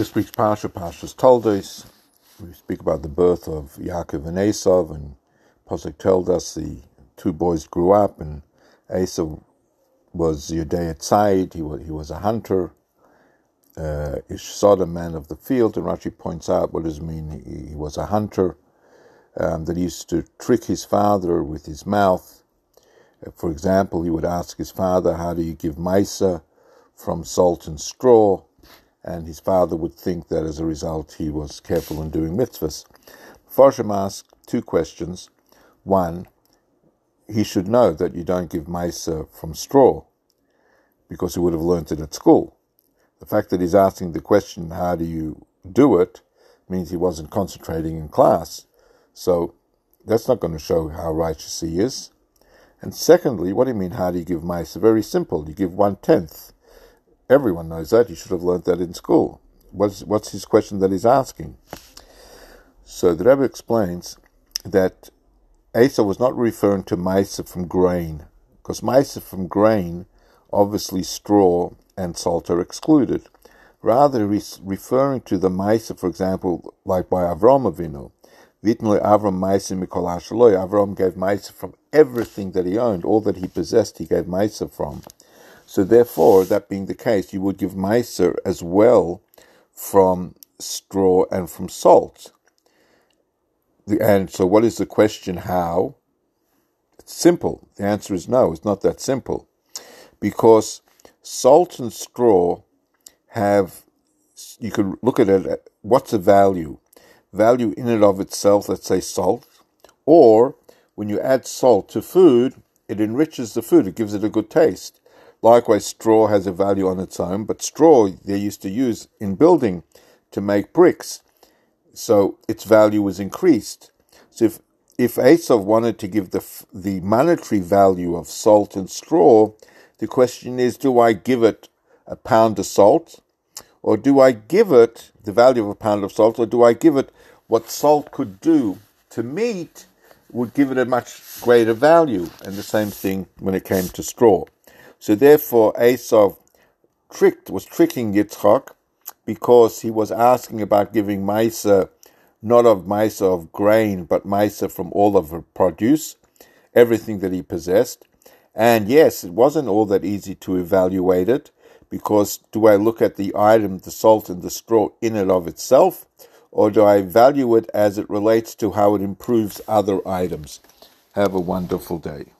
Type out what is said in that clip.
This week's Parsha, Parshas Toldos, we speak about the birth of Yaakov and Esav, and Pasuk told us the two boys grew up, and Esav was Yudea Tzayid, he was, he was a hunter, uh, Ishsod, a man of the field, and Rashi points out what does mean he, he was a hunter, um, that he used to trick his father with his mouth. Uh, for example, he would ask his father, how do you give Maisa from salt and straw? And his father would think that as a result he was careful in doing mitzvahs. Meforshim asked two questions. One, he should know that you don't give maisa from straw, because he would have learnt it at school. The fact that he's asking the question, how do you do it, means he wasn't concentrating in class. So that's not going to show how righteous he is. And secondly, what do you mean, how do you give maisa? Very simple. You give one tenth Everyone knows that. He should have learned that in school. What's, what's his question that he's asking? So the Rebbe explains that Esav was not referring to Maisa from grain, because Maisa from grain, obviously straw and salt are excluded. Rather, he's referring to the Maisa, for example, like by Avram Avinu. Vitnle Avram Maisa Mikol Avram gave Maisa from everything that he owned, all that he possessed, he gave Maisa from. So therefore, that being the case, you would give Meiser as well from straw and from salt. The and so what is the question, how? It's simple. The answer is no, it's not that simple. Because salt and straw have, you could look at it, what's the value? Value in and of itself, let's say salt, or when you add salt to food, it enriches the food, it gives it a good taste. Likewise, straw has a value on its own, but straw they used to use in building to make bricks, so its value was increased. So if if Esav wanted to give the the monetary value of salt and straw, the question is: Do I give it a pound of salt, or do I give it the value of a pound of salt, or do I give it what salt could do to meat? Would give it a much greater value, and the same thing when it came to straw. So therefore, Esav tricked was tricking Yitzchak because he was asking about giving Maisa, not of Maisa of grain, but Maisa from all of her produce, everything that he possessed. And yes, it wasn't all that easy to evaluate it because do I look at the item, the salt and the straw in and of itself, or do I value it as it relates to how it improves other items? Have a wonderful day.